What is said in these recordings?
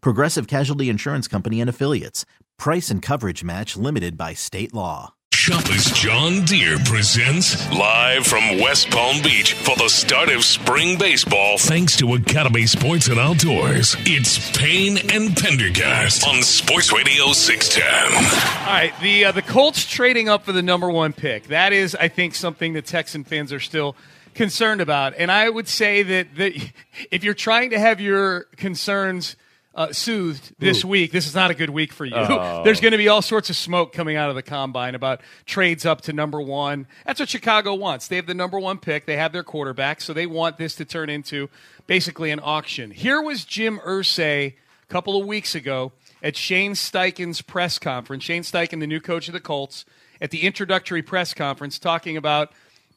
Progressive Casualty Insurance Company and Affiliates. Price and coverage match limited by state law. Shoppa's John Deere presents live from West Palm Beach for the start of spring baseball. Thanks to Academy Sports and Outdoors, it's Payne and Pendergast on Sports Radio 610. All right, the uh, the Colts trading up for the number one pick. That is, I think, something the Texan fans are still concerned about. And I would say that, that if you're trying to have your concerns uh, soothed this Ooh. week, this is not a good week for you. Oh. There's going to be all sorts of smoke coming out of the combine about trades up to number one. That's what Chicago wants. They have the number one pick, they have their quarterback, so they want this to turn into basically an auction. Here was Jim Irsay a couple of weeks ago at Shane Steichen's press conference. Shane Steichen, the new coach of the Colts, at the introductory press conference, talking about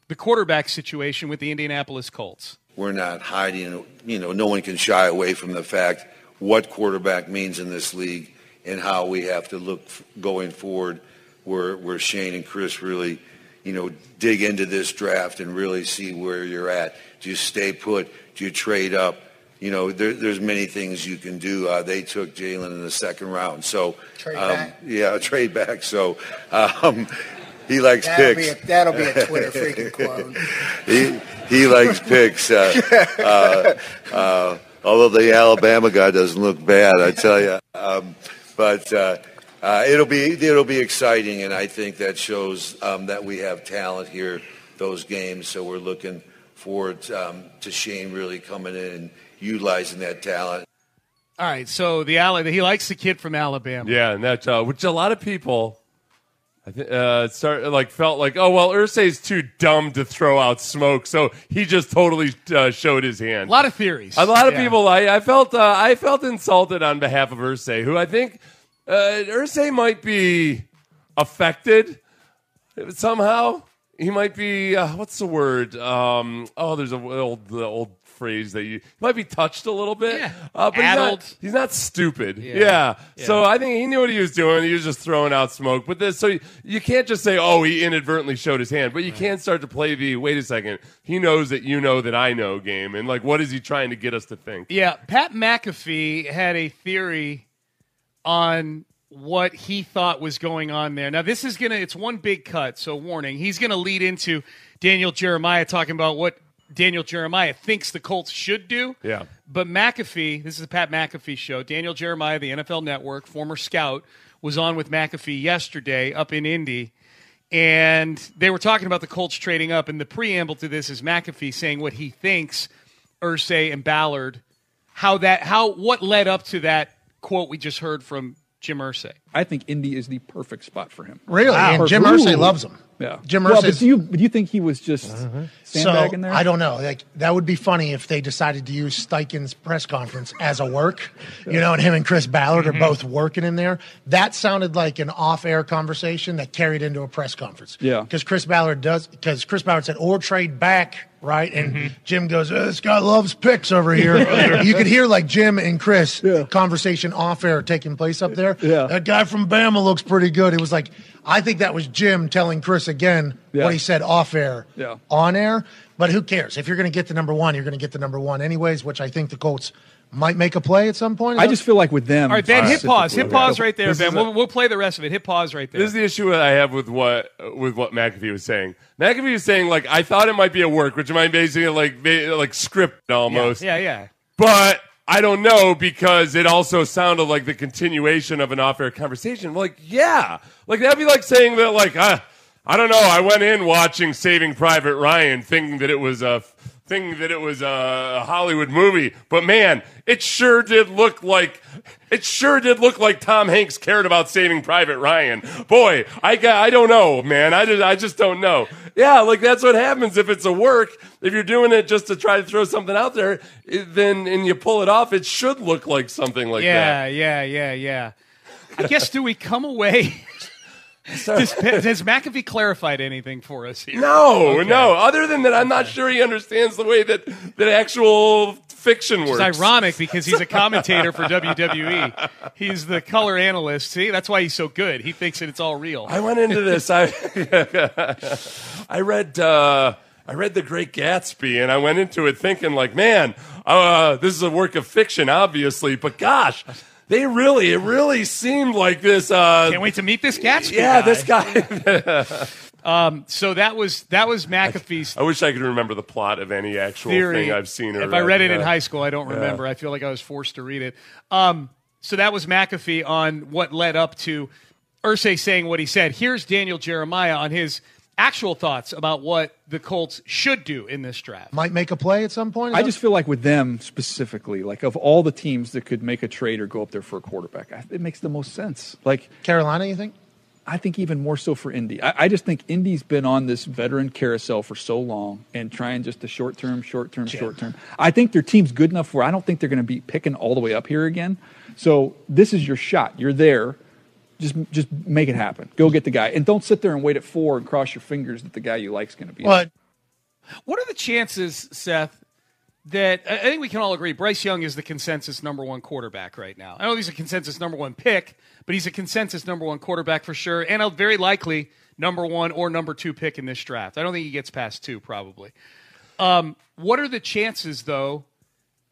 the quarterback situation with the Indianapolis Colts. We're not hiding, you know, no one can shy away from the fact what quarterback means in this league and how we have to look going forward where, where Shane and Chris really, you know, dig into this draft and really see where you're at. Do you stay put? Do you trade up? You know, there, there's many things you can do. Uh, they took Jalen in the second round. So, Trade um, back. yeah, trade back. So, um, he likes That'll picks. be a, that'll be a Twitter freaking quote. he he likes picks. Uh, uh, uh, although the Alabama guy doesn't look bad, I tell you. Um, but uh, uh, it'll be it'll be exciting, and I think that shows um, that we have talent here. Those games, so we're looking forward um, to Shane really coming in and utilizing that talent. All right, so the Ala- he likes the kid from Alabama. Yeah, and that uh, which a lot of people, I think, uh, start like felt like, oh well, Irsay's too dumb to throw out smoke, so he just totally uh, showed his hand. A lot of theories. A lot of Yeah. people. I, I felt uh, I felt insulted on behalf of Irsay, who I think uh, Irsay might be affected somehow. He might be uh, what's the word? Um, oh, there's a old the old phrase that you might be touched a little bit. Yeah. Uh, but Addled. He's not, he's not stupid. Yeah. Yeah. Yeah. So I think he knew what he was doing. He was just throwing out smoke. But this, so you, you can't just say, "Oh, he inadvertently showed his hand," but you can start to play the "Wait a second, he knows that you know that I know" game, and like, what is he trying to get us to think? Yeah, Pat McAfee had a theory on what he thought was going on there. Now, this is going to, it's one big cut, so warning. He's going to lead into Daniel Jeremiah talking about what Daniel Jeremiah thinks the Colts should do. Yeah. But McAfee, this is the Pat McAfee show. Daniel Jeremiah, the NFL Network, former scout, was on with McAfee yesterday up in Indy. And they were talking about the Colts trading up. And the preamble to this is McAfee saying what he thinks Irsay and Ballard, how that, how, what led up to that quote we just heard from Jim Irsay. I think Indy is the perfect spot for him. Really? And Jim Perfect. Irsay loves him. Yeah. Jim Well, but do you do you think he was just so sandbagging there? I don't know. Like that would be funny if they decided to use Steichen's press conference as a work, you know, and him and Chris Ballard Mm-hmm. are both working in there. That sounded like an off-air conversation that carried into a press conference. Yeah. because Chris Ballard does because Chris Ballard said or trade back. Right, and Mm-hmm. Jim goes, "Uh, "This guy loves picks over here." you could hear like Jim and Chris conversation off air taking place up there. Yeah. that guy from Bama looks pretty good. It was like I think that was Jim telling Chris again Yeah. what he said off air Yeah. on air. But who cares? If you're going to get the number one, you're going to get the number one anyways, which I think the Colts might make a play at some point. I just feel like with them. All right, Ben, uh, hit pause. Hit pause right there, This Ben. a- We'll, we'll play the rest of it. Hit pause right there. This is the issue that I have with what with what McAfee was saying. McAfee was saying like I thought it might be a work, which might basically like like script almost. yeah, yeah. But I don't know because it also sounded like the continuation of an off-air conversation. Like, yeah, like that'd be like saying that, like, uh, I don't know. I went in watching Saving Private Ryan, thinking that it was a thinking that it was a Hollywood movie, but man, it sure did look like it sure did look like Tom Hanks cared about Saving Private Ryan. Boy, I got, I don't know, man. I just, I just don't know. Yeah, like that's what happens if it's a work. If you're doing it just to try to throw something out there, it- then and you pull it off, it should look like something like yeah, that. Yeah, yeah, yeah, yeah. I guess do we come away? Does, has McAfee clarified anything for us here? No, Okay. no. Other than that, I'm not sure he understands the way that that actual fiction works. It's ironic because he's a commentator for WWE. He's the color analyst. See, that's why he's so good. He thinks that it's all real. I went into this. I I read uh, I read The Great Gatsby, and I went into it thinking like, man, uh, this is a work of fiction, obviously, but gosh. They really, it really seemed like this. Uh, Can't wait to meet this Gatsby. yeah, guy. this guy. Um, so that was that was McAfee's I wish I could remember the plot of any actual theory. thing I've seen. Or if I read it in high school, I don't Yeah. remember. I feel like I was forced to read it. Um, so that was McAfee on what led up to Irsay saying what he said. Here's Daniel Jeremiah on his actual thoughts about what the Colts should do in this draft. Might make a play at some point. I just feel like with them specifically, like of all the teams that could make a trade or go up there for a quarterback, it makes the most sense. Like Carolina, you think? I think even more so for Indy. I, I just think Indy's been on this veteran carousel for so long and trying just a short term, short term, short term. I think their team's good enough where I don't think they're going to be picking all the way up here again. So this is your shot. You're there. Just just make it happen. Go get the guy, and don't sit there and wait at four and cross your fingers that the guy you like is going to be. But What are the chances, Seth, that I I think we can all agree Bryce Young is the consensus number one quarterback right now? I know he's a consensus number one pick, but he's a consensus number one quarterback for sure, and a very likely number one or number two pick in this draft. I don't think he gets past two, probably. Um, what are the chances, though,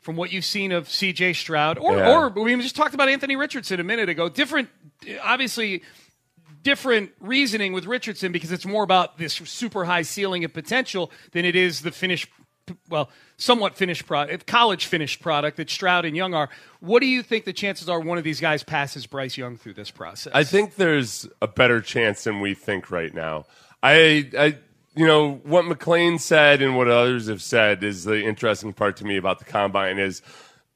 from what you've seen of C.J. Stroud, or Yeah. or we just talked about Anthony Richardson a minute ago? Different, obviously different reasoning with Richardson because it's more about this super high ceiling of potential than it is the finished, well, somewhat finished product, college finished product that Stroud and Young are. What do you think the chances are one of these guys passes Bryce Young through this process? I think there's a better chance than we think right now. I, I, you know, what McLean said and what others have said is the interesting part to me about the combine is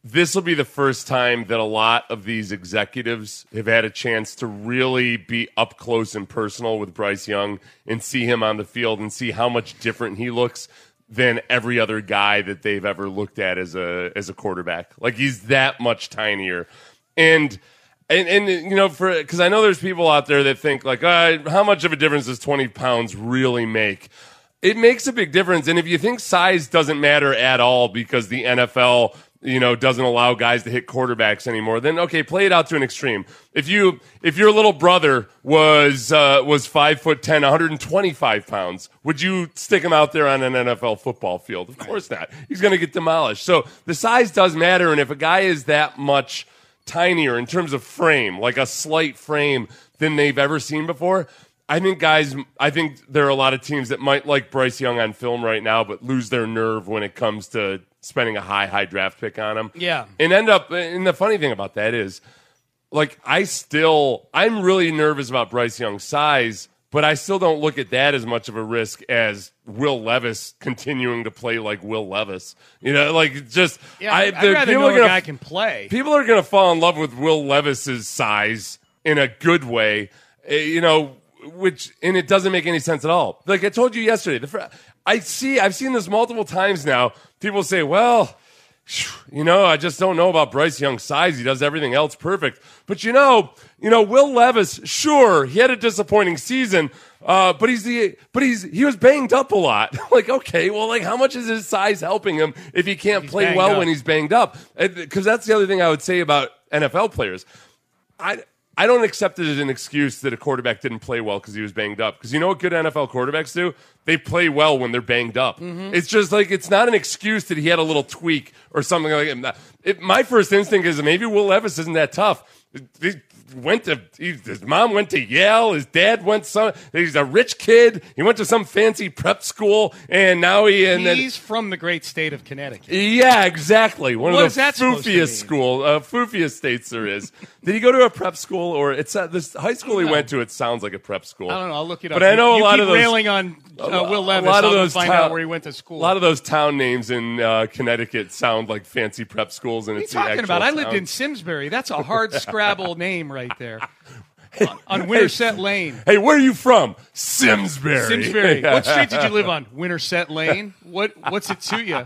this will be the first time that a lot of these executives have had a chance to really be up close and personal with Bryce Young and see him on the field and see how much different he looks than every other guy that they've ever looked at as a as a quarterback. Like he's that much tinier. And and, and you know, for because I know there's people out there that think like, uh, how much of a difference does 20 pounds really make? It makes a big difference. And if you think size doesn't matter at all because the NFL, you know, doesn't allow guys to hit quarterbacks anymore, then okay, play it out to an extreme. If you if your little brother was uh, was five foot ten, 125 pounds, would you stick him out there on an NFL football field? Of course not. He's going to get demolished. So the size does matter. And if a guy is that much tinier in terms of frame, like a slight frame than they've ever seen before. I think guys, I think there are a lot of teams that might like Bryce Young on film right now, but lose their nerve when it comes to spending a high, high draft pick on him. Yeah. And end up, and the funny thing about that is, like, I still, I'm really nervous about Bryce Young's size, but I still don't look at that as much of a risk as Will Levis continuing to play like Will Levis. You know, like, just, yeah, I, I'd rather people know are gonna- guy can play. people are going to fall in love with Will Levis's size in a good way, eh, you know, which and it doesn't make any sense at all. Like I told you yesterday, the fr- I see I've seen this multiple times now. People say, "Well, you know, I just don't know about Bryce Young's size. He does everything else perfect." But you know, you know, Will Levis, sure, he had a disappointing season, uh, but he's the but he's he was banged up a lot. like, okay, well, like how much is his size helping him if he can't play well up. when he's banged up? Because that's the other thing I would say about NFL players. I I don't accept it as an excuse that a quarterback didn't play well because he was banged up. Because you know what good NFL quarterbacks do? They play well when they're banged up. Mm-hmm. It's just like it's not an excuse that he had a little tweak or something like that. It, my first instinct is maybe Will Levis isn't that tough. Went to he, his mom went to Yale. His dad went some. He's a rich kid. He went to some fancy prep school, and now he and then He's from the great state of Connecticut. yeah, exactly. One What of the foofiest school, uh, foofiest states there is. Did he go to a prep school or it's uh, this high school he know. went to? It sounds like a prep school. I don't know. I'll look it up. But I know You a lot of those railing on uh, Will Levis. A lot of those find town- out where he went to school. A lot of those town names in uh, Connecticut sound like fancy prep schools, and What are you it's talking about? I lived in Simsbury. That's a hard Scrabble name right there. on, on Winterset Lane. Hey, where are you from? Simsbury. Simsbury. What street did you live on? Winterset Lane. What What's it to you?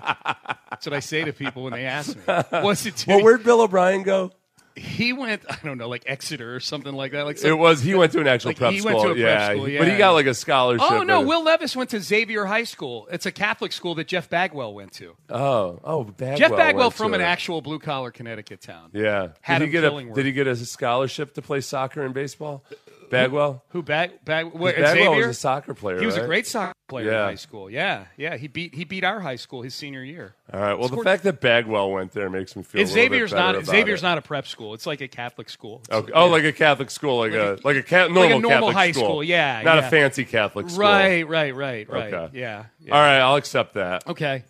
That's what I say to people when they ask me. What's it to you? Well, you? where'd Bill O'Brien go? He went. I don't know, like Exeter or something like that. Like It was he went to an actual like prep he school. went to a prep yeah, school, but he got like a scholarship. Oh no, Will Levis went to Xavier High School. It's a Catholic school that Jeff Bagwell went to. Oh, oh, Bagwell Jeff Bagwell from an it. actual blue collar Connecticut town. Yeah. Had did he get a Did he get a scholarship to play soccer and baseball? Bagwell. Who Bag Bag? What, Bagwell Xavier? was a soccer player. He was a great soccer player Yeah. in high school. Yeah, yeah. He beat he beat our high school his senior year. All right. Well, Scored- the fact that Bagwell went there makes me feel. A little Xavier's bit not about Xavier's it. not a prep school. It's like a Catholic school. Okay. Oh, like a Catholic school, like, a like a ca- normal, like a normal Catholic high school. school, yeah, not yeah. a fancy Catholic school. Right, right, right, right. Okay. Yeah, All right, I'll accept that. Okay.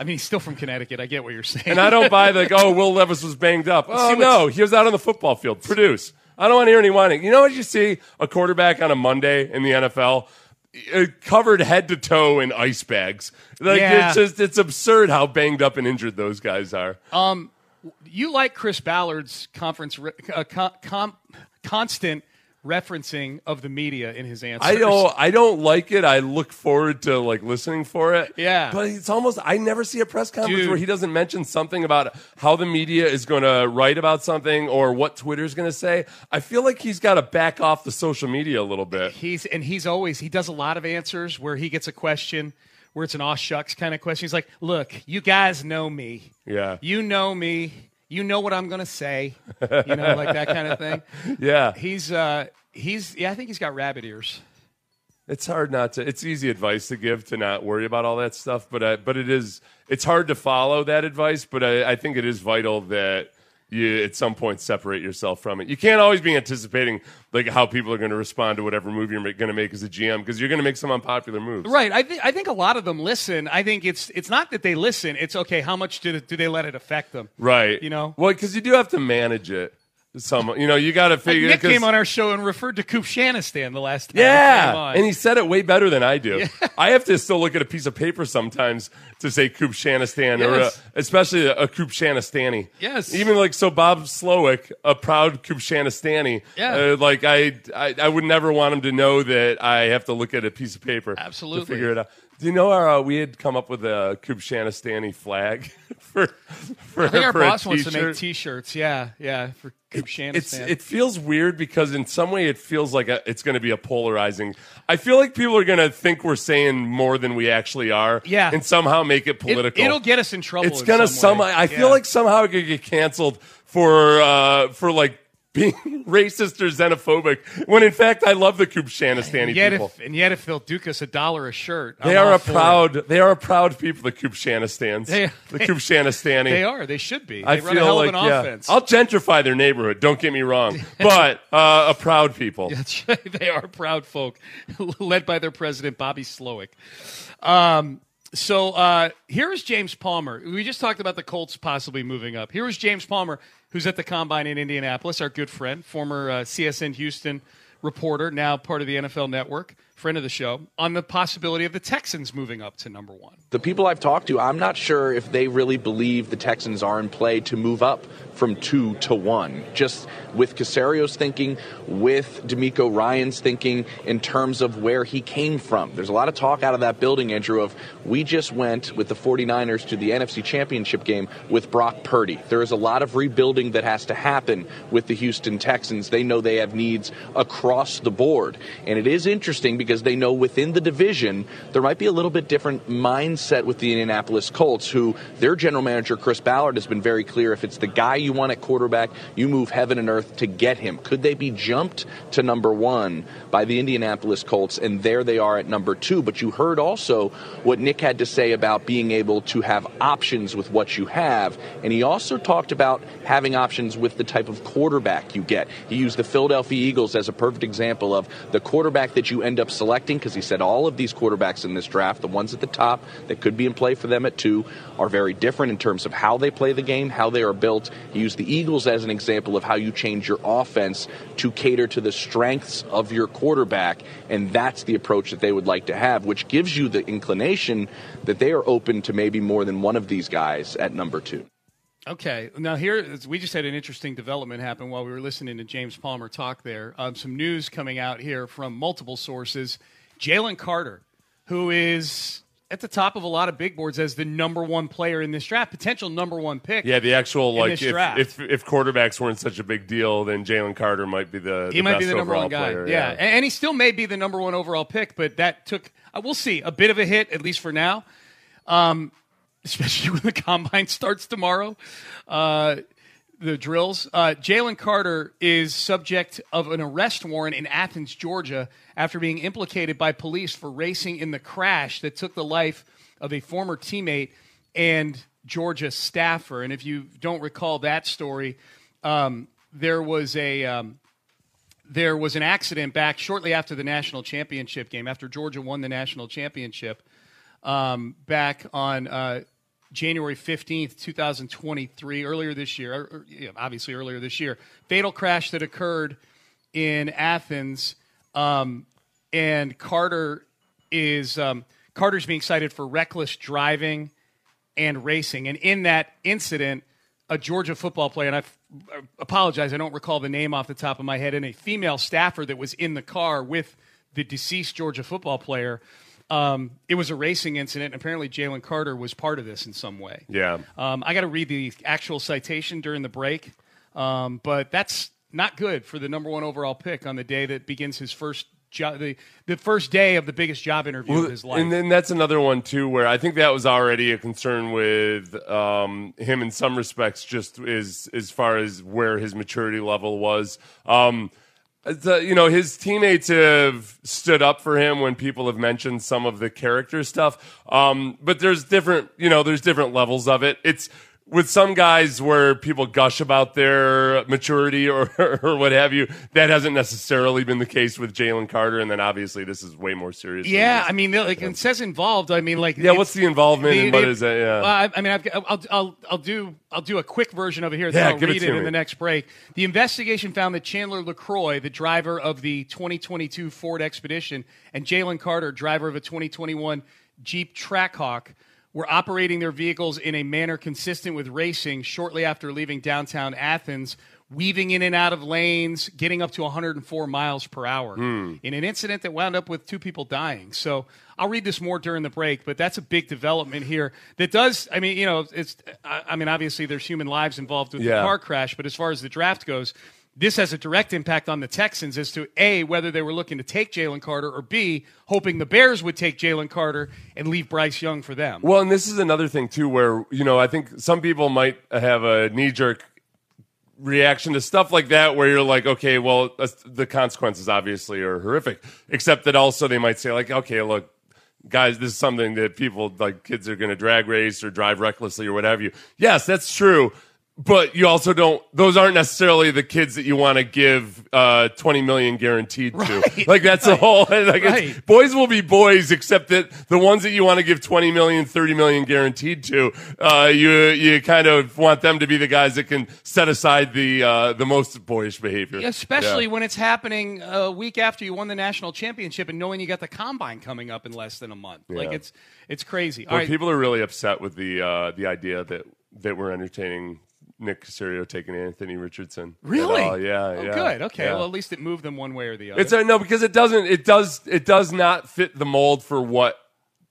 I mean, he's still from Connecticut. I get what you're saying. And I don't buy the oh, Will Levis was banged up. Oh no, he was out on the football field. Produce. I don't want to hear any whining. You know what you see a quarterback on a Monday in the NFL uh, covered head to toe in ice bags. Like Yeah. it's just it's absurd how banged up and injured those guys are. Um, you like Chris Ballard's conference uh, con- constant referencing of the media in his answers. I don't I don't like it. I look forward to like listening for it. Yeah. But it's almost I never see a press conference Dude. where he doesn't mention something about how the media is going to write about something or what Twitter's going to say. I feel like he's got to back off the social media a little bit. He's and he's always he does a lot of answers where he gets a question where it's an aw shucks kind of question. He's like, "Look, you guys know me. Yeah. You know me. You know what I'm going to say. You know, like that kind of thing." Yeah. He's uh he's yeah, I think he's got rabbit ears. It's hard not to. It's easy advice to give to not worry about all that stuff, but I, but it is. It's hard to follow that advice, but I, I think it is vital that you at some point separate yourself from it. You can't always be anticipating like how people are going to respond to whatever move you're going to make as a GM because you're going to make some unpopular moves. Right. I think I think a lot of them listen. I think it's it's not that they listen. It's okay. How much do do they let it affect them? Right. You know? Well, because you do have to manage it. Some, you know, you got to Like figure. Nick 'cause- came on our show and referred to Coop Shanistan the last time. he Yeah, on. and he said it way better than I do. I have to still look at a piece of paper sometimes to say Coop Shanistan, or a, especially a, a Coop Shanistani. Yes. even like so, Bob Slowik, a proud Coop Shanistani. Yeah. uh, like I, I, I would never want him to know that I have to look at a piece of paper Absolutely. to figure it out. Do you know our, uh, we had come up with a Coop Shanistani flag for for, I think our for boss wants to make t-shirt? T-shirts. Yeah, yeah, for Coop Shanistan. It's it feels weird because in some way it feels like a, it's going to be a polarizing. I feel like people are going to think we're saying more than we actually are. Yeah. and somehow make it It, political. it'll get us in trouble. it's gonna some some. I feel Yeah. like somehow it could get canceled for uh, for like being racist or xenophobic when in fact I love the Coop Shanistani And yet, people. if and yet, if they'll duke us a dollar a shirt, they I'm are a for it. proud. They are a proud people. The Coop Shanistans. They- the Coop Shanistani. They are. They should be. They I run feel a hell like of an yeah. offense. I'll gentrify their neighborhood. Don't get me wrong, but uh, a proud people. They are proud folk, led by their president, Bobby Slowik. Um, so uh, here is James Palmer. We just talked about the Colts possibly moving up. Here is James Palmer, who's at the combine in Indianapolis, our good friend, former uh, CSN Houston reporter, now part of the NFL Network, friend of the show, on the possibility of the Texans moving up to number one. The people I've talked to, I'm not sure if they really believe the Texans are in play to move up from two to one. Just with Caserio's thinking, with DeMeco Ryans' thinking in terms of where he came from. There's a lot of talk out of that building, Andrew, of we just went with the 49ers to the NFC Championship game with Brock Purdy. There is a lot of rebuilding that has to happen with the Houston Texans. They know they have needs across the board. And it is interesting because because they know within the division there might be a little bit different mindset with the Indianapolis Colts, who their general manager, Chris Ballard, has been very clear if it's the guy you want at quarterback, you move heaven and earth to get him. Could they be jumped to number one by the Indianapolis Colts, and there they are at number two? But you heard also what Nick had to say about being able to have options with what you have, and he also talked about having options with the type of quarterback you get. He used the Philadelphia Eagles as a perfect example of the quarterback that you end up selecting because he said all of these quarterbacks in this draft, the ones at the top that could be in play for them at two, are very different in terms of how they play the game, how they are built. He used the Eagles as an example of how you change your offense to cater to the strengths of your quarterback, and that's the approach that they would like to have, which gives you the inclination that they are open to maybe more than one of these guys at number two. Okay, now here we just had an interesting development happen while we were listening to James Palmer talk there. Um, some news coming out here from multiple sources. Jalen Carter, who is at the top of a lot of big boards as the number one player in this draft, potential number one pick. Yeah, the actual like if, if if quarterbacks weren't such a big deal, then Jalen Carter might be the he the might best be the number overall one guy. player. yeah. And, and he still may be the number one overall pick, but that took uh, we'll see a bit of a hit at least for now. Um, especially when the combine starts tomorrow. Uh, the drills. Uh, Jalen Carter is subject of an arrest warrant in Athens, Georgia, after being implicated by police for racing in the crash that took the life of a former teammate and Georgia staffer. And if you don't recall that story, um, there was a um, there was an accident back shortly after the national championship game, after Georgia won the national championship, um, back on uh, January 15th, 2023, earlier this year, or, or, yeah, obviously earlier this year. Fatal crash that occurred in Athens, um, and Carter is um, Carter's being cited for reckless driving and racing. And in that incident, a Georgia football player, and I apologize, I don't recall the name off the top of my head, and a female staffer that was in the car with the deceased Georgia football player. Um, it was a racing incident. and Apparently, Jalen Carter was part of this in some way. Yeah. Um, I got to read the actual citation during the break, um, but that's not good for the number one overall pick on the day that begins his first job, the, the first day of the biggest job interview of his life. And then that's another one too, where I think that was already a concern with um, him in some respects, just as as far as where his maturity level was. Um, you know, his teammates have stood up for him when people have mentioned some of the character stuff. Um, but there's different, you know, there's different levels of it. It's with some guys where people gush about their maturity or, or what have you, that hasn't necessarily been the case with Jalen Carter. And then obviously this is way more serious. yeah. I mean, like it says involved. I mean, like Yeah, what's the involvement and what the- is that? Yeah. Well, I, mean, I've, I'll, I'll, I'll do, I'll do a quick version of it here. Then Yeah, I'll give it read to it, me. in the next break. The investigation found that Chandler LeCroy, the driver of the 2022 Ford Expedition, and Jalen Carter, driver of a 2021 Jeep Trackhawk, were operating their vehicles in a manner consistent with racing shortly after leaving downtown Athens, weaving in and out of lanes, getting up to 104 miles per hour Hmm. in an incident that wound up with two people dying. So I'll read this more during the break, but that's a big development here that does, I mean, you know, it's, I, I mean, obviously there's human lives involved with the car crash, but as far as the draft goes, this has a direct impact on the Texans as to A, whether they were looking to take Jalen Carter, or B, hoping the Bears would take Jalen Carter and leave Bryce Young for them. Well, and this is another thing too, where you know I think some people might have a knee jerk reaction to stuff like that, where you're like, okay, well, the consequences obviously are horrific. Except that also they might say like, okay, look, guys, this is something that people like kids are going to drag race or drive recklessly or whatever. You, yes, that's true. But you also don't; those aren't necessarily the kids that you want to give uh, twenty million guaranteed to. Like that's the whole. Like Right. boys will be boys, except that the ones that you want to give 20 million, 30 million guaranteed to, uh, you you kind of want them to be the guys that can set aside the uh, the most boyish behavior. Especially Yeah. when it's happening a week after you won the national championship and knowing you got the combine coming up in less than a month. Like it's it's crazy. All Well, people are really upset with the uh, the idea that that we're entertaining Nick Caserio taking Anthony Richardson. Really? all. Yeah. Oh, yeah. good. Okay. yeah. Well, at least it moved them one way or the other. It's a, no because it doesn't. It does. It does not fit the mold for what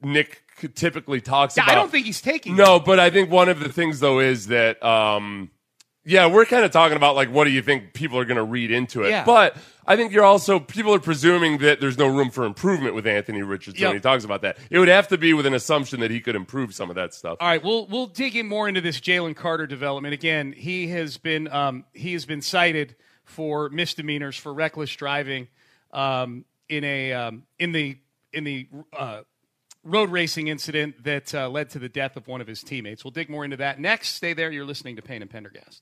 Nick typically talks Yeah, about. I don't think he's taking. No, but I think one of the things though is that um, Yeah, we're kind of talking about like what do you think people are going to read into it. Yeah. But I think you're also people are presuming that there's no room for improvement with Anthony Richardson Yep. when he talks about that. It would have to be with an assumption that he could improve some of that stuff. All right, we'll we'll dig in more into this Jalen Carter development. Again, he has been um, he has been cited for misdemeanors for reckless driving um, in a um, in the in the uh, road racing incident that uh, led to the death of one of his teammates. We'll dig more into that next. Stay there. You're listening to Payne and Pendergast.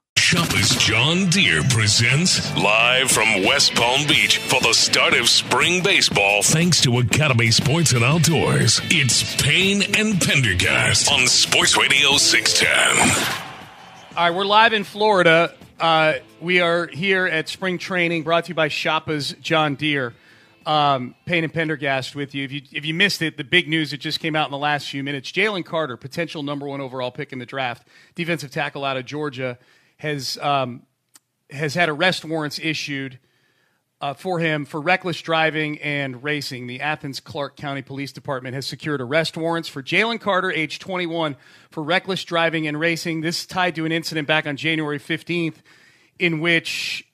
Shoppa's John Deere presents live from West Palm Beach for the start of spring baseball. Thanks to Academy Sports and Outdoors, it's Payne and Pendergast on Sports Radio 610. All right, we're live in Florida. Uh, we are here at spring training, brought to you by Shoppa's John Deere. Um, Payne and Pendergast with you. If you if you missed it, the big news that just came out in the last few minutes: Jalen Carter, potential number one overall pick in the draft, defensive tackle out of Georgia, has um, has had arrest warrants issued uh, for him for reckless driving and racing. The Athens Clarke County Police Department has secured arrest warrants for Jalen Carter, age 21, for reckless driving and racing. This is tied to an incident back on January 15th, in which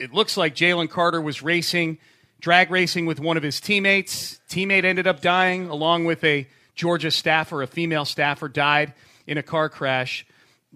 it looks like Jalen Carter was racing, drag racing with one of his teammates. Teammate ended up dying, along with a Georgia staffer, a female staffer, died in a car crash.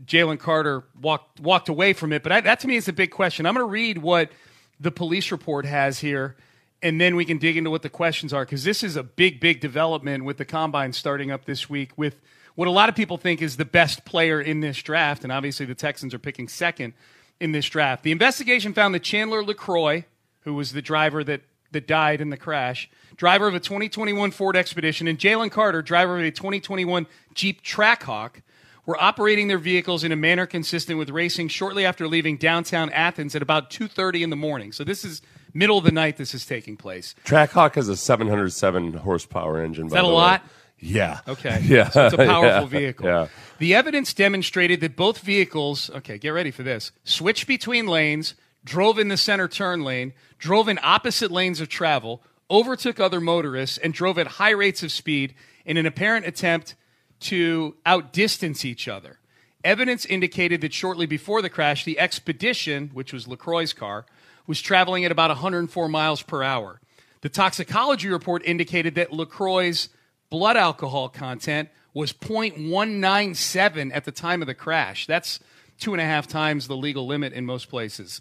Jalen Carter walked walked away from it, but I, that to me is a big question. I'm going to read what the police report has here, and then we can dig into what the questions are because this is a big, big development with the combine starting up this week with what a lot of people think is the best player in this draft, and obviously the Texans are picking second in this draft. The investigation found that Chandler LeCroy, who was the driver that that died in the crash, driver of a 2021 Ford Expedition, and Jalen Carter, driver of a 2021 Jeep Trackhawk, were operating their vehicles in a manner consistent with racing shortly after leaving downtown Athens at about 2:30 in the morning. So this is middle of the night this is taking place. Trackhawk has a 707 horsepower engine. Is that a lot? Yeah. Okay. Yeah. So it's a powerful Yeah. vehicle. Yeah. The evidence demonstrated that both vehicles, okay, get ready for this, switched between lanes, drove in the center turn lane, drove in opposite lanes of travel, overtook other motorists, and drove at high rates of speed in an apparent attempt to outdistance each other. Evidence indicated that shortly before the crash, the Expedition, which was LeCroy's car, was traveling at about 104 miles per hour. The toxicology report indicated that LeCroy's blood alcohol content was 0.197 at the time of the crash. That's two and a half times the legal limit in most places.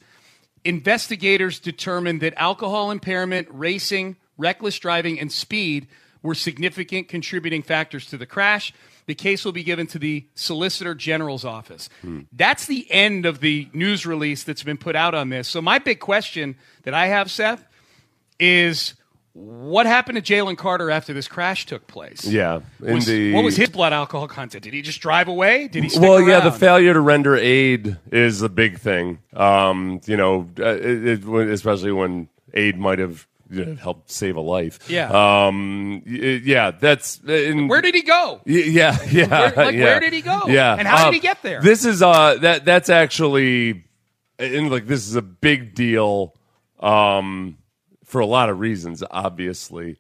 Investigators determined that alcohol impairment, racing, reckless driving, and speed were significant contributing factors to the crash. The case will be given to the Solicitor General's office. That's the end of the news release that's been put out on this. So, my big question that I have, Seth, is what happened to Jalen Carter after this crash took place? Yeah. Was- the- what was his blood alcohol content? Did he just drive away? Did he? Well, yeah, the failure to render aid is a big thing. Um, you know, uh, it, it, especially when aid might have you know, helped save a life. Yeah. Um, yeah, that's. In, Where did he go? Yeah, yeah. Where- like, yeah. where did he go? Yeah, And how did Um, he get there? This is uh that that's actually, and like this is a big deal, um, for a lot of reasons, obviously.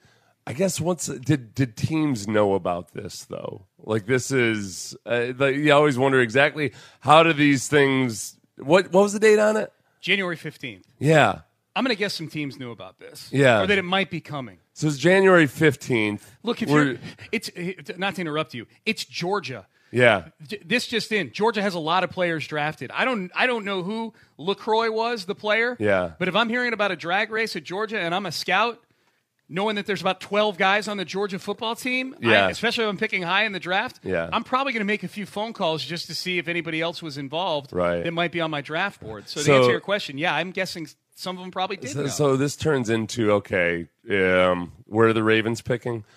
I guess once did did teams know about this though? Like this is uh, like, you always wonder exactly how do these things. What what was the date on it? January 15th. Yeah, I'm going to guess some teams knew about this. Yeah. Or that it might be coming. so it's January fifteenth. Look, if We're- you're, it's not to interrupt you. It's Georgia. yeah, This just in. Georgia has a lot of players drafted. I don't. I don't know who LeCroy was, the player. Yeah. But if I'm hearing about a drag race at Georgia and I'm a scout, knowing that there's about 12 guys on the Georgia football team, I- Yeah. especially if I'm picking high in the draft, Yeah. I'm probably going to make a few phone calls just to see if anybody else was involved Right. that might be on my draft board. So, to So- answer your question, yeah, I'm guessing some of them probably did. So, so this turns into okay. Um, where are the Ravens picking?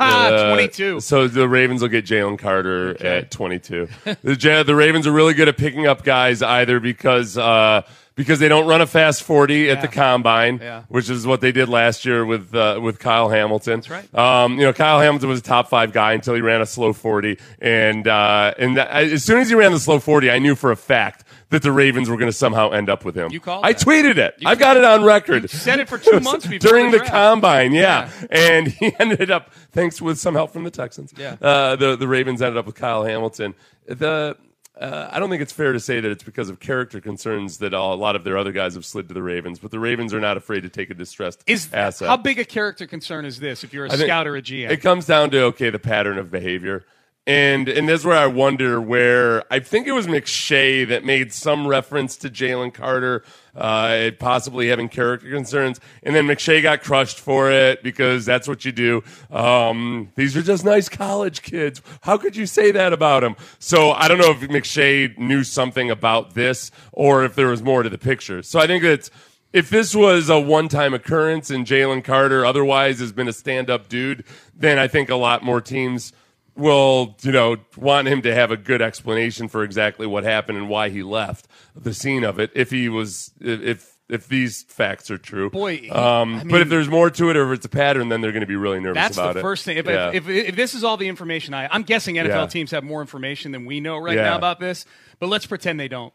Ah, Uh, 22. So the Ravens will get Jalen Carter at 22. the, Ja- the Ravens are really good at picking up guys either because uh, because they don't run a fast 40 at the combine, Yeah. which is what they did last year with uh, with Kyle Hamilton. That's right. Um, you know, Kyle Hamilton was a top five guy until he ran a slow 40, and uh, and that, as soon as he ran the slow 40, I knew for a fact that the Ravens were going to somehow end up with him. You called I that. tweeted it. I've got it on record. You said it for two months before during the the, combine. Yeah. and he ended up thanks with some help from the Texans. Yeah. uh, the the Ravens ended up with Kyle Hamilton. The uh, I don't think it's fair to say that it's because of character concerns that a lot of their other guys have slid to the Ravens, but the Ravens are not afraid to take a distressed is asset. how big a character concern is this? If you're a I scout or a GM, It comes down to okay, the pattern of behavior. And and that's where I wonder where I think it was McShay that made some reference to Jalen Carter uh, possibly having character concerns, and then McShay got crushed for it because that's what you do. Um, these are just nice college kids. How could you say that about him? So I don't know if McShay knew something about this or if there was more to the picture. So I think it's if this was a one-time occurrence and Jalen Carter otherwise has been a stand-up dude, then I think a lot more teams will, you know, want him to have a good explanation for exactly what happened and why he left the scene of it. If he was, if if these facts are true, Boy, Um, I but if there's more to it or if it's a pattern, then they're going to be really nervous about it. That's about the it. first thing. If, Yeah. if, if, if this is all the information I, I'm guessing NFL Yeah. teams have more information than we know right Yeah. now about this, but let's pretend they don't.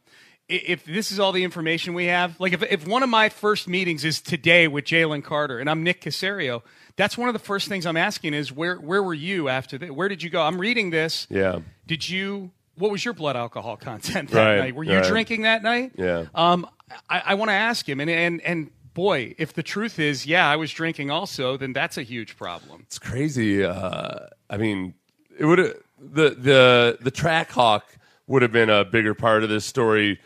If this is all the information we have, like if, if one of my first meetings is today with Jalen Carter and I'm Nick Caserio, that's one of the first things I'm asking is where where were you after that? Where did you go? I'm reading this. yeah. Did you? What was your blood alcohol content that Right, night? Were you right. drinking that night? Yeah. Um, I, I want to ask him, and and and boy, if the truth is, yeah, I was drinking also, then that's a huge problem. It's crazy. Uh, I mean, it would the the the track hawk would have been a bigger part of this story.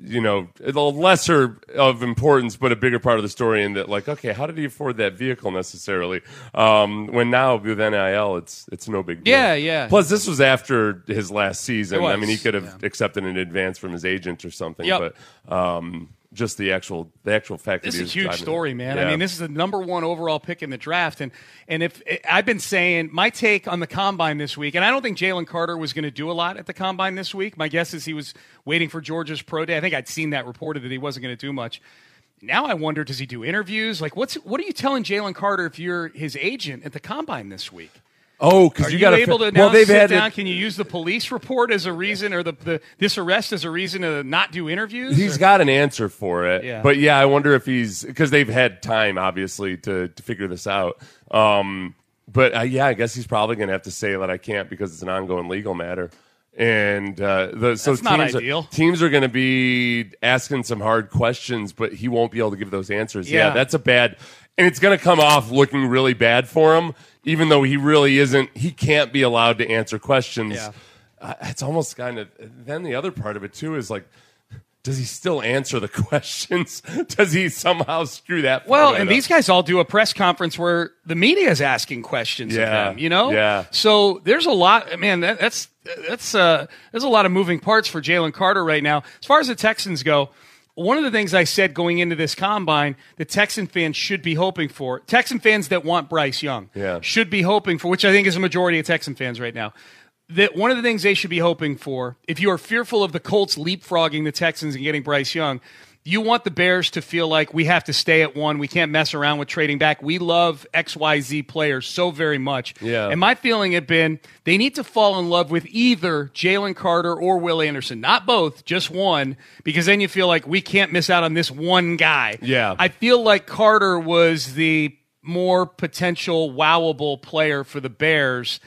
You know, a lesser of importance, but a bigger part of the story. In that, like, okay, how did he afford that vehicle necessarily? Um, when now with NIL, it's it's no big deal. Yeah, yeah. Plus, this was after his last season. I mean, he could have accepted an advance from his agent or something. Yep. But um, just the actual the actual fact This that he is a huge story, man. I mean, this is the number one overall pick in the draft, and and if I've been saying my take on the combine this week, and I don't think Jalen Carter was going to do a lot at the combine this week. My guess is he was waiting for Georgia's pro day. I think I'd seen that reported that he wasn't going to do much. Now I wonder, does he do interviews? Like, what's what are you telling Jalen Carter if you're his agent at the combine this week? Oh, because you, got able to now well, they've sit had down? to- Can you use the police report as a reason, or the, the this arrest as a reason to not do interviews? He's or- got an answer for it. Yeah. But yeah, I wonder if he's because they've had time, obviously, to to figure this out. Um, but uh, yeah, I guess he's probably going to have to say that I can't because it's an ongoing legal matter. And uh, the, so That's teams teams are going to be asking some hard questions, but he won't be able to give those answers. Yeah, Yeah. that's a bad, and it's going to come off looking really bad for him, even though he really isn't. He can't be allowed to answer questions. Yeah. Uh, it's almost kind of. Then the other part of it too is like, does he still answer the questions? does he somehow screw that? Well, and up? these guys all do a press conference where the media is asking questions Yeah. of them. You know, Yeah. So there's a lot, man. That, that's that's uh, there's a lot of moving parts for Jalen Carter right now. As far as the Texans go, one of the things I said going into this combine, the Texan fans should be hoping for. Texan fans that want Bryce Young, Yeah. should be hoping for, which I think is a majority of Texan fans right now. That one of the things they should be hoping for, if you are fearful of the Colts leapfrogging the Texans and getting Bryce Young, You want the Bears to feel like we have to stay at one. We can't mess around with trading back. We love XYZ players so very much. Yeah. And my feeling had been they need to fall in love with either Jalen Carter or Will Anderson, not both, just one, because then you feel like we can't miss out on this one guy. Yeah. I feel like Carter was the more potential wowable player for the Bears.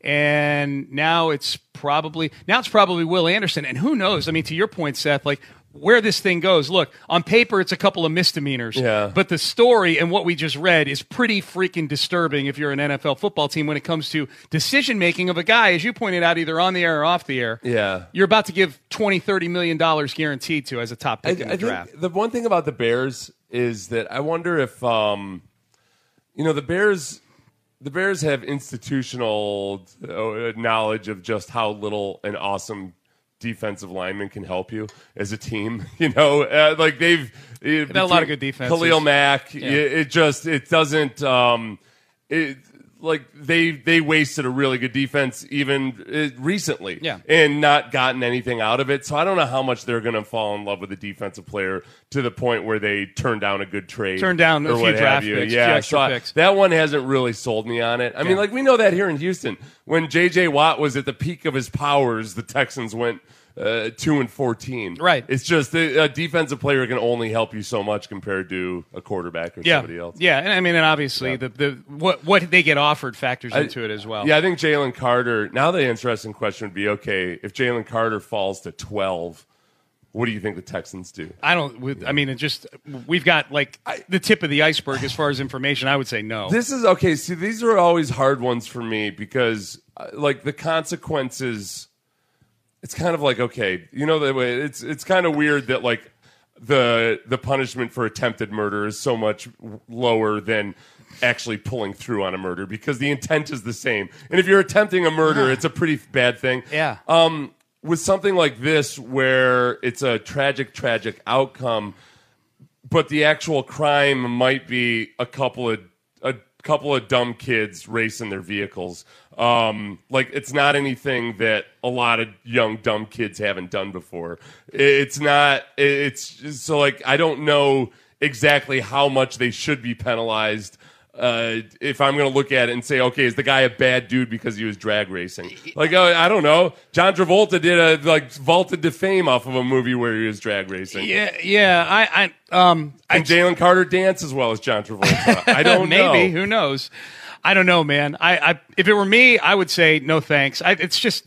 And now it's probably now it's probably Will Anderson. And who knows? I mean, to your point, Seth, like where this thing goes. Look, on paper it's a couple of misdemeanors. Yeah. But the story and what we just read is pretty freaking disturbing if you're an NFL football team when it comes to decision making of a guy, as you pointed out, either on the air or off the air. Yeah. You're about to give 20, 30 million dollars guaranteed to as a top pick in the I draft. the one thing about the Bears is that I wonder if um, you know the Bears the Bears have institutional uh, knowledge of just how little an awesome defensive lineman can help you as a team. You know, uh, like they've They've a lot of good defense. Khalil Mack. Yeah. It, it just it doesn't. Um, it like they they wasted a really good defense even uh, recently, Yeah. and not gotten anything out of it. So I don't know how much they're going to fall in love with a defensive player to the point where they turn down a good trade, Turn down a or few what have you. picks, Yeah, so I- picks. that one hasn't really sold me on it. I mean, like we know that here in Houston, when J.J. Watt was at the peak of his powers, the Texans went. Uh, two and fourteen. Right. It's just a, a defensive player can only help you so much compared to a quarterback or yeah. somebody else. Yeah, and I mean, and obviously the, the what what they get offered factors I- into it as well. Yeah, I think Jalen Carter. Now, the interesting question would be: Okay, if Jalen Carter falls to twelve, what do you think the Texans do? I don't. with- I mean, it just we've got like the tip of the iceberg as far as information. I would say no. This is okay. See, these are always hard ones for me because, uh, like, the consequences. It's kind of like okay, you know the way it's it's kind of weird that like the the punishment for attempted murder is so much lower than actually pulling through on a murder because the intent is the same. And if you're attempting a murder, it's a pretty bad thing. Yeah. Um, with something like this, where it's a tragic, tragic outcome, but the actual crime might be a couple of a couple of dumb kids racing their vehicles. Um, like it's not anything that a lot of young dumb kids haven't done before. It's not. It's so like I don't know exactly how much they should be penalized. Uh, if I'm going to look at it and say, okay, is the guy a bad dude because he was drag racing? Like, uh, I don't know. John Travolta did a like vaulted to fame off of a movie where he was drag racing. yeah, yeah. I, I, um, I And Jalen Carter dance as well as John Travolta. I don't know. maybe who knows? I don't know, man. I, I, if it were me, I would say no thanks. I, it's just.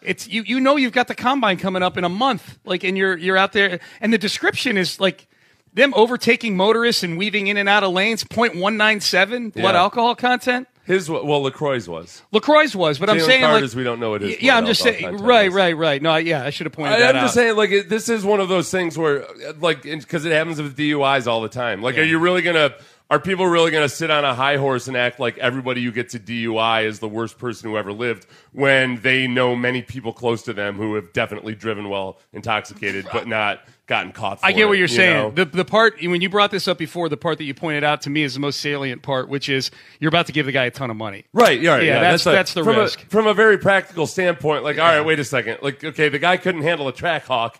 It's you. You know you've got the combine coming up in a month, like, and you're you're out there, and the description is like them overtaking motorists and weaving in and out of lanes. Point one nine seven blood Yeah. alcohol content. His well, LeCroy's was. LeCroy's was, but I'm Jalen saying Carter's, like we don't know what his Yeah, I'm just alcohol saying. content Right, is. right, right. No, yeah, I should have pointed I, that I'm out. just saying, like, it, this is one of those things where, uh, like, because it happens with DUIs all the time. Like, are you really gonna? Are people really gonna sit on a high horse and act like everybody who gets a DUI is the worst person who ever lived when they know many people close to them who have definitely driven while intoxicated but not gotten caught? I get what you're you saying. know? The the part when you brought this up before, the part that you pointed out to me is the most salient part, which is you're about to give the guy a ton of money. Right, yeah, right, Yeah, yeah. that's- a- that's the from risk. A, from a very practical standpoint, like, all right, wait a second. Like, okay, the guy couldn't handle a Trackhawk.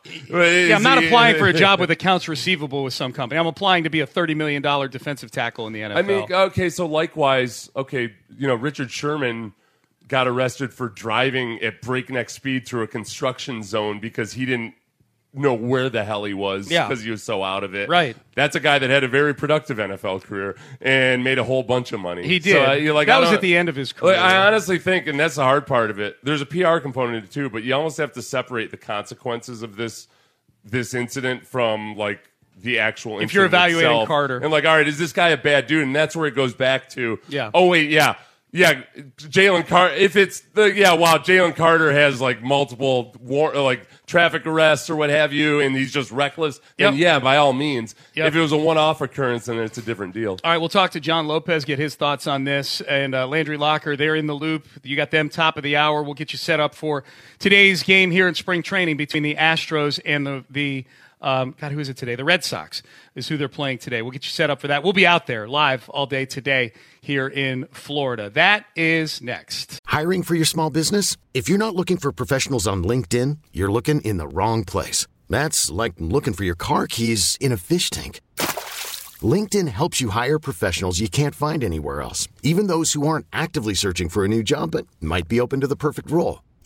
Yeah, I'm not applying for a job with accounts receivable with some company. I'm applying to be a thirty million dollar defensive tackle in the NFL. I mean, okay, so likewise, okay, you know, Richard Sherman got arrested for driving at breakneck speed through a construction zone because he didn't know where the hell he was Yeah. because he was so out of it. Right. That's a guy that had a very productive NFL career and made a whole bunch of money. He did. So, uh, you're like, That I was don't- at the end of his career. Like, I honestly think, and that's the hard part of it. There's a PR component to it too, but you almost have to separate the consequences of this this incident from like the actual. If you're evaluating itself. Carter. and like, all right, is this guy a bad dude? And that's where it goes back to. Yeah. Oh wait, yeah. Yeah, Jalen Carter. If it's the yeah, wow, Jalen Carter has like multiple war, like traffic arrests or what have you, and he's just reckless. Then Yep. yeah, by all means. Yep. If it was a one-off occurrence, then it's a different deal. All right, we'll talk to John Lopez, get his thoughts on this, and uh, Landry Locker. They're in the loop. You got them top of the hour. We'll get you set up for today's game here in spring training between the Astros and the the um, God, who is it today? The Red Sox is who they're playing today. We'll get you set up for that. We'll be out there live all day today here in Florida. That is next. Hiring for your small business? If you're not looking for professionals on LinkedIn, you're looking in the wrong place. That's like looking for your car keys in a fish tank. LinkedIn helps you hire professionals you can't find anywhere else, even those who aren't actively searching for a new job but might be open to the perfect role.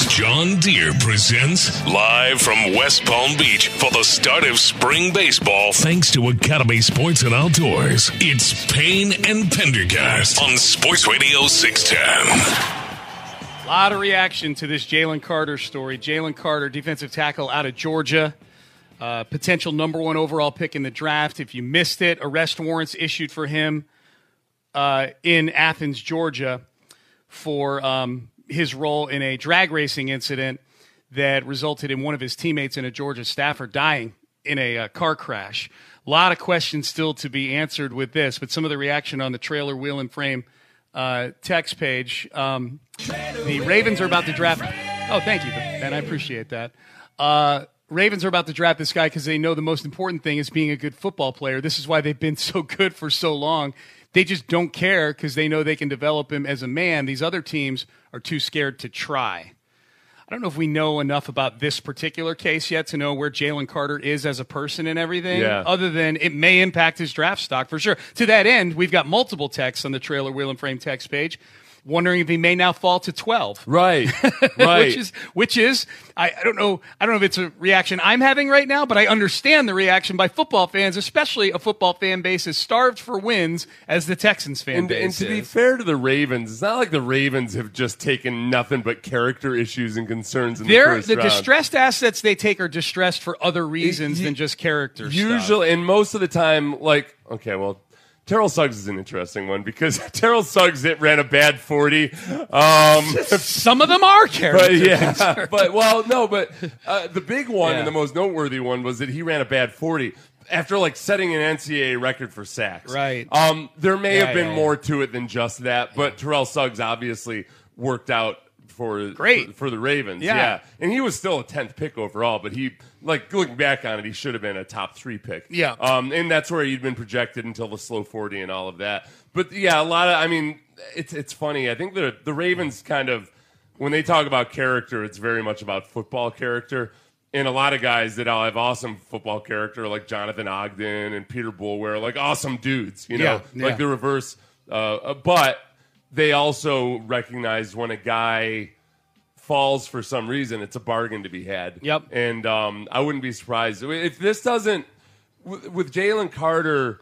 John Deere presents live from West Palm Beach for the start of spring baseball. Thanks to Academy Sports and Outdoors, it's Payne and Pendergast on Sports Radio 610. A lot of reaction to this Jalen Carter story. Jalen Carter, defensive tackle out of Georgia, uh, potential number one overall pick in the draft. If you missed it, arrest warrants issued for him uh, in Athens, Georgia, for um, his role in a drag racing incident that resulted in one of his teammates and a Georgia staffer dying in a uh, car crash. A lot of questions still to be answered with this, but some of the reaction on the trailer wheel and frame uh, text page. Um, the Ravens are about to draft. Oh, thank you, Ben. I appreciate that. Uh, Ravens are about to draft this guy because they know the most important thing is being a good football player. This is why they've been so good for so long. They just don't care because they know they can develop him as a man. These other teams are too scared to try. I don't know if we know enough about this particular case yet to know where Jalen Carter is as a person and everything, Yeah. other than it may impact his draft stock for sure. To that end, we've got multiple texts on the trailer wheel and frame text page wondering if he may now fall to 12. Right. Right. which is which is I, I don't know I don't know if it's a reaction I'm having right now, but I understand the reaction by football fans, especially a football fan base as starved for wins as the Texans fan And, base. and to be is. fair to the Ravens, it's not like the Ravens have just taken nothing but character issues and concerns in the They're, first the round. distressed assets they take are distressed for other reasons than just character stuff. Usually, and most of the time, like, okay, well, Terrell Suggs is an interesting one because Terrell Suggs it ran a bad 40. Um, Some of them are character But yeah, but well, no, but uh, the big one Yeah. and the most noteworthy one was that he ran a bad 40 after like setting an NCAA record for sacks. Right. Um, there may Yeah, have been yeah. more to it than just that, but Terrell Suggs obviously worked out for Great. for, for the Ravens. Yeah. Yeah. and he was still a tenth pick overall, but he like looking back on it, he should have been a top three pick. Yeah. um, and that's where he'd been projected until the slow forty and all of that. But yeah, a lot of I mean, it's it's funny. I think the the Ravens kind of when they talk about character, it's very much about football character. And a lot of guys that all have awesome football character, like Jonathan Ogden and Peter Boulware, like awesome dudes, you know, Yeah, yeah. like the reverse. Uh, uh, but they also recognize when a guy falls for some reason, it's a bargain to be had. Yep. And um, I wouldn't be surprised if this doesn't with, with Jalen Carter.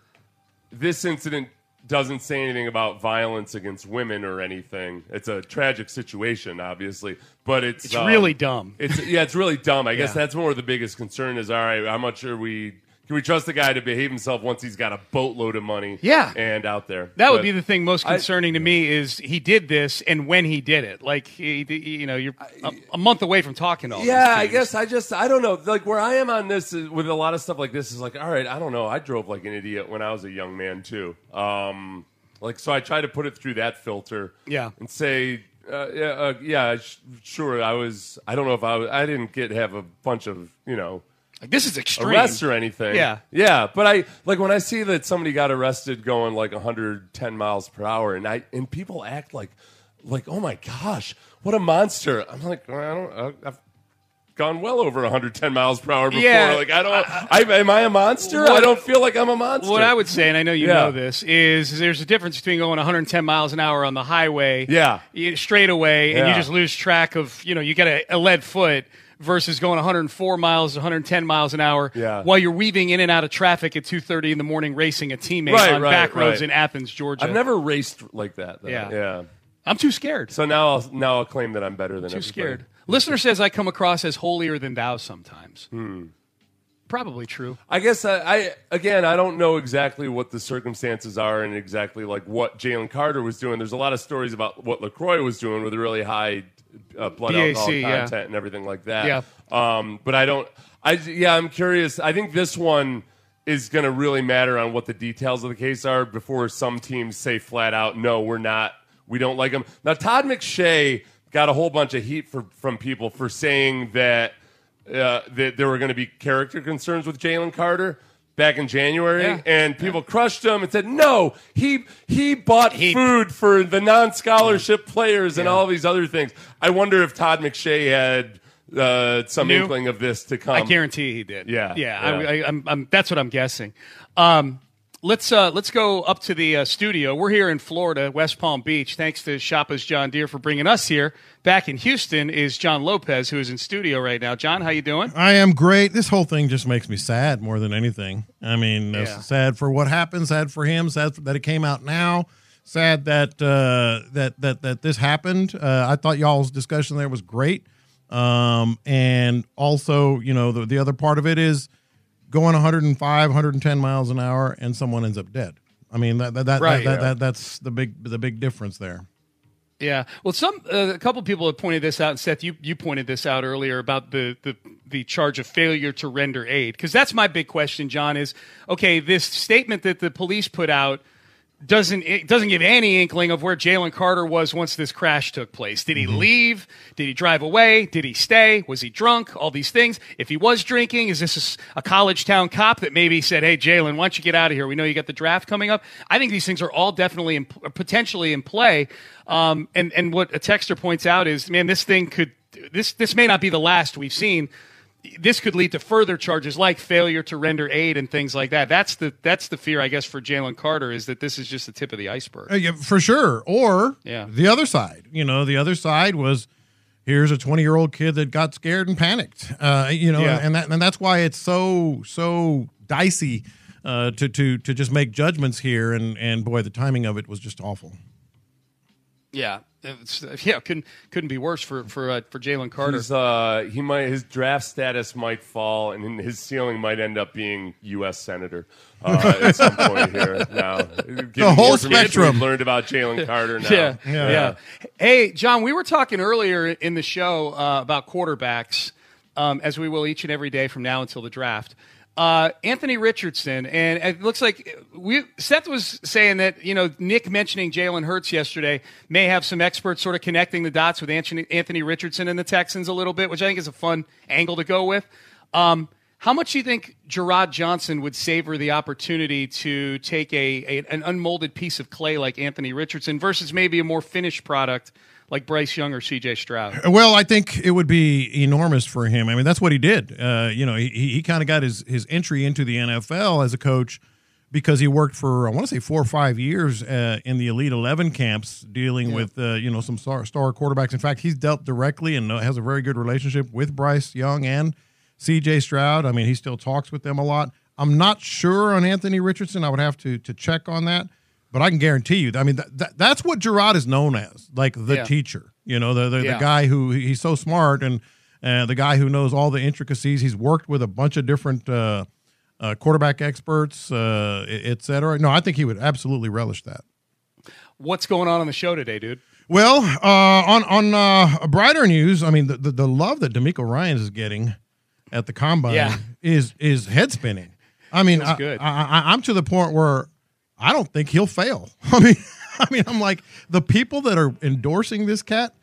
This incident doesn't say anything about violence against women or anything. It's a tragic situation, obviously, but it's It's um, really dumb. It's yeah, it's really dumb. I guess Yeah. that's more the biggest concern. Is all right. How much are we? Can we trust the guy to behave himself once he's got a boatload of money? Yeah. and out there. That would But- be the thing most I- concerning to me is he did this and when he did it. Like he, you know, you're a, a month away from talking to all Yeah, I teams. guess I just I don't know. Like where I am on this is, with a lot of stuff like this is like, all right, I don't know. I drove like an idiot when I was a young man too. Um, like so, I try to put it through that filter. Yeah. and say, uh, yeah, uh, yeah, sh- sure. I was. I don't know if I was, I didn't get have a bunch of you know. Like this is extreme. Arrests or anything. Yeah. Yeah. But I like when I see that somebody got arrested going like 110 miles per hour and I and people act like like, oh my gosh, what a monster. I'm like, I don't I- I've gone well over 110 miles per hour before. Yeah. Like I don't I, am I a monster? I don't feel like I'm a monster. What I would say, and I know you Yeah. know this, is there's a difference between going 110 miles an hour on the highway, Yeah. straight away, and you just lose track of, you know, you get a, a lead foot versus going 104 miles, 110 miles an hour, Yeah. while you're weaving in and out of traffic at 2:30 in the morning, racing a teammate Right, on right, back roads right. in Athens, Georgia. I've never raced like that. Though. Yeah. Yeah. I'm too scared. So now I'll now I'll claim that I'm better than Too everybody. scared. Listener says I come across as holier than thou sometimes. Hmm. probably true. I guess I, I again I don't know exactly what the circumstances are and exactly like what Jalen Carter was doing. There's a lot of stories about what LeCroy was doing with really high uh, blood BAC, alcohol yeah. content and everything like that. Yeah. Um, but I don't. I yeah. I'm curious. I think this one is going to really matter on what the details of the case are before some teams say flat out, no, we're not. We don't like him. Now Todd McShay got a whole bunch of heat for, from people for saying that uh, that there were going to be character concerns with Jalen Carter back in January, Yeah. and people crushed him and said, "No, he he bought food for the non-scholarship players and all these other things." I wonder if Todd McShay had uh, some Knew? inkling of this to come. I guarantee he did. Yeah, yeah. yeah. I, I, I'm, I'm, that's what I'm guessing. Um, let's uh, let's go up to the uh, studio. We're here in Florida, West Palm Beach. Thanks to Shoppa's John Deere for bringing us here. Back in Houston is John Lopez, who is in studio right now. John, how you doing? I am great. This whole thing just makes me sad more than anything. I mean, uh, Yeah. sad for what happened, sad for him, sad that it came out now, sad that uh, that that that this happened. Uh, I thought y'all's discussion there was great, um, and also, you know, the the other part of it is going 105, 110 miles an hour, and someone ends up dead. I mean, that that that, Right. that, Yeah. that that's the big the big difference there. Yeah. Well, some uh, a couple people have pointed this out. And Seth, you you pointed this out earlier about the the the charge of failure to render aid because that's my big question. John is okay. This statement that the police put out doesn't it doesn't give any inkling of where Jalen Carter was once this crash took place. Did he leave? Did he drive away? Did he stay? Was he drunk? All these things. If he was drinking, is this a, college town cop that maybe said, "Hey, Jalen, why don't you get out of here? We know you got the draft coming up." I think these things are all definitely in, potentially in play. Um, and and what a texter points out is, man, this thing could this this may not be the last we've seen this could lead to further charges like failure to render aid and things like that. That's the that's the fear, I guess, for Jalen Carter is that this is just the tip of the iceberg. Uh, yeah, for sure. Or Yeah. the other side. You know, the other side was here's a 20 year old kid that got scared and panicked. Uh, you know, Yeah. and that and that's why it's so so dicey uh, to to to just make judgments here. And and boy, the timing of it was just awful. Yeah, it's, yeah, couldn't couldn't be worse for for uh, for Jalen Carter. He's, uh, he might his draft status might fall, and his ceiling might end up being U.S. senator uh, at some point here. Now, The whole spectrum. Learned about Jalen Carter now. Yeah, yeah, Hey, John, we were talking earlier in the show uh, about quarterbacks, um, as we will each and every day from now until the draft. Uh, Anthony Richardson, and it looks like we Seth was saying that you know Nick mentioning Jalen Hurts yesterday may have some experts sort of connecting the dots with Anthony, Anthony Richardson and the Texans a little bit, which I think is a fun angle to go with. Um, how much do you think Jerrod Johnson would savor the opportunity to take a, a an unmolded piece of clay like Anthony Richardson versus maybe a more finished product like Bryce Young or C.J. Stroud? Well, I think it would be enormous for him. I mean, that's what he did. Uh, you know, he, he kind of got his, his entry into the NFL as a coach because he worked for, I want to say, four or five years uh, in the Elite 11 camps dealing with, uh, you know, some star, star quarterbacks. In fact, he's dealt directly and uh, has a very good relationship with Bryce Young and CJ Stroud. I mean, he still talks with them a lot. I'm not sure on Anthony Richardson. I would have to, to check on that. But I can guarantee you, I mean, that, that, that's what Jerrod is known as, like the Yeah. teacher. You know, the the, Yeah. the guy who he's so smart and uh, the guy who knows all the intricacies. He's worked with a bunch of different uh, uh, quarterback experts, uh, et cetera. No, I think he would absolutely relish that. What's going on on the show today, dude? Well, uh, on on uh, brighter news, I mean, the, the, the love that DeMeco Ryans is getting at the combine Yeah. is is head spinning. I mean, I, good. I, I, I'm to the point where I don't think he'll fail. I mean, I mean, I'm like the people that are endorsing this cat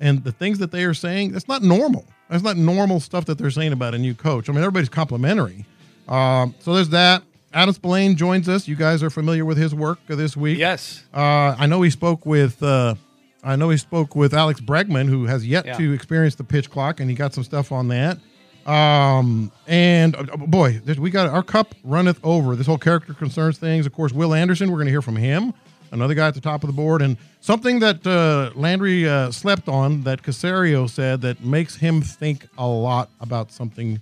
and the things that they are saying. That's not normal. That's not normal stuff that they're saying about a new coach. I mean, everybody's complimentary. Um, so there's that. Adam Spillane joins us. You guys are familiar with his work this week. Yes. Uh, I know he spoke with. Uh, I know he spoke with Alex Bregman, who has yet Yeah. to experience the pitch clock, and he got some stuff on that. Um, and uh, boy, there's- we got our cup runneth over. This whole character concerns things. Of course, Will Anderson. We're going to hear from him, another guy at the top of the board, and something that uh, Landry uh, slept on that Caserio said that makes him think a lot about something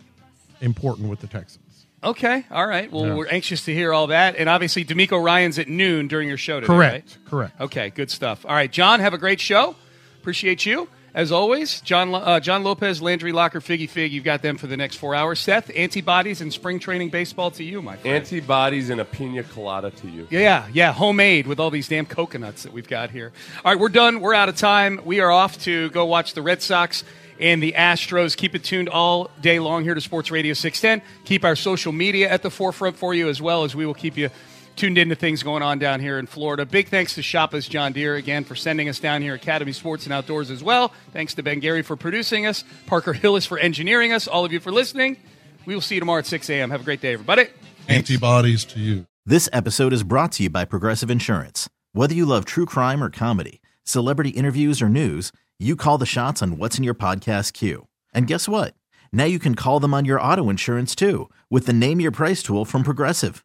important with the Texans. Okay, all right. Well, Yeah. we're anxious to hear all that, and obviously, DeMeco Ryans at noon during your show today. Correct. right? Correct. Okay, good stuff. All right, John, have a great show. Appreciate you. As always, John uh, John Lopez, Landry Locker, Figgy Fig. You've got them for the next four hours. Seth, antibodies and spring training baseball to you, my friend. Antibodies and a pina colada to you. Yeah, yeah, homemade with all these damn coconuts that we've got here. All right, we're done. We're out of time. We are off to go watch the Red Sox and the Astros. Keep it tuned all day long here to Sports Radio 610. Keep our social media at the forefront for you as well as we will keep you tuned into things going on down here in Florida. Big thanks to Shoppa's John Deere again for sending us down here, Academy Sports and Outdoors as well. Thanks to Ben Gary for producing us, Parker Hillis for engineering us, all of you for listening. We will see you tomorrow at 6 a.m. Have a great day, everybody. Antibodies to you. This episode is brought to you by Progressive Insurance. Whether you love true crime or comedy, celebrity interviews or news, you call the shots on what's in your podcast queue. And guess what? Now you can call them on your auto insurance too with the Name Your Price tool from Progressive.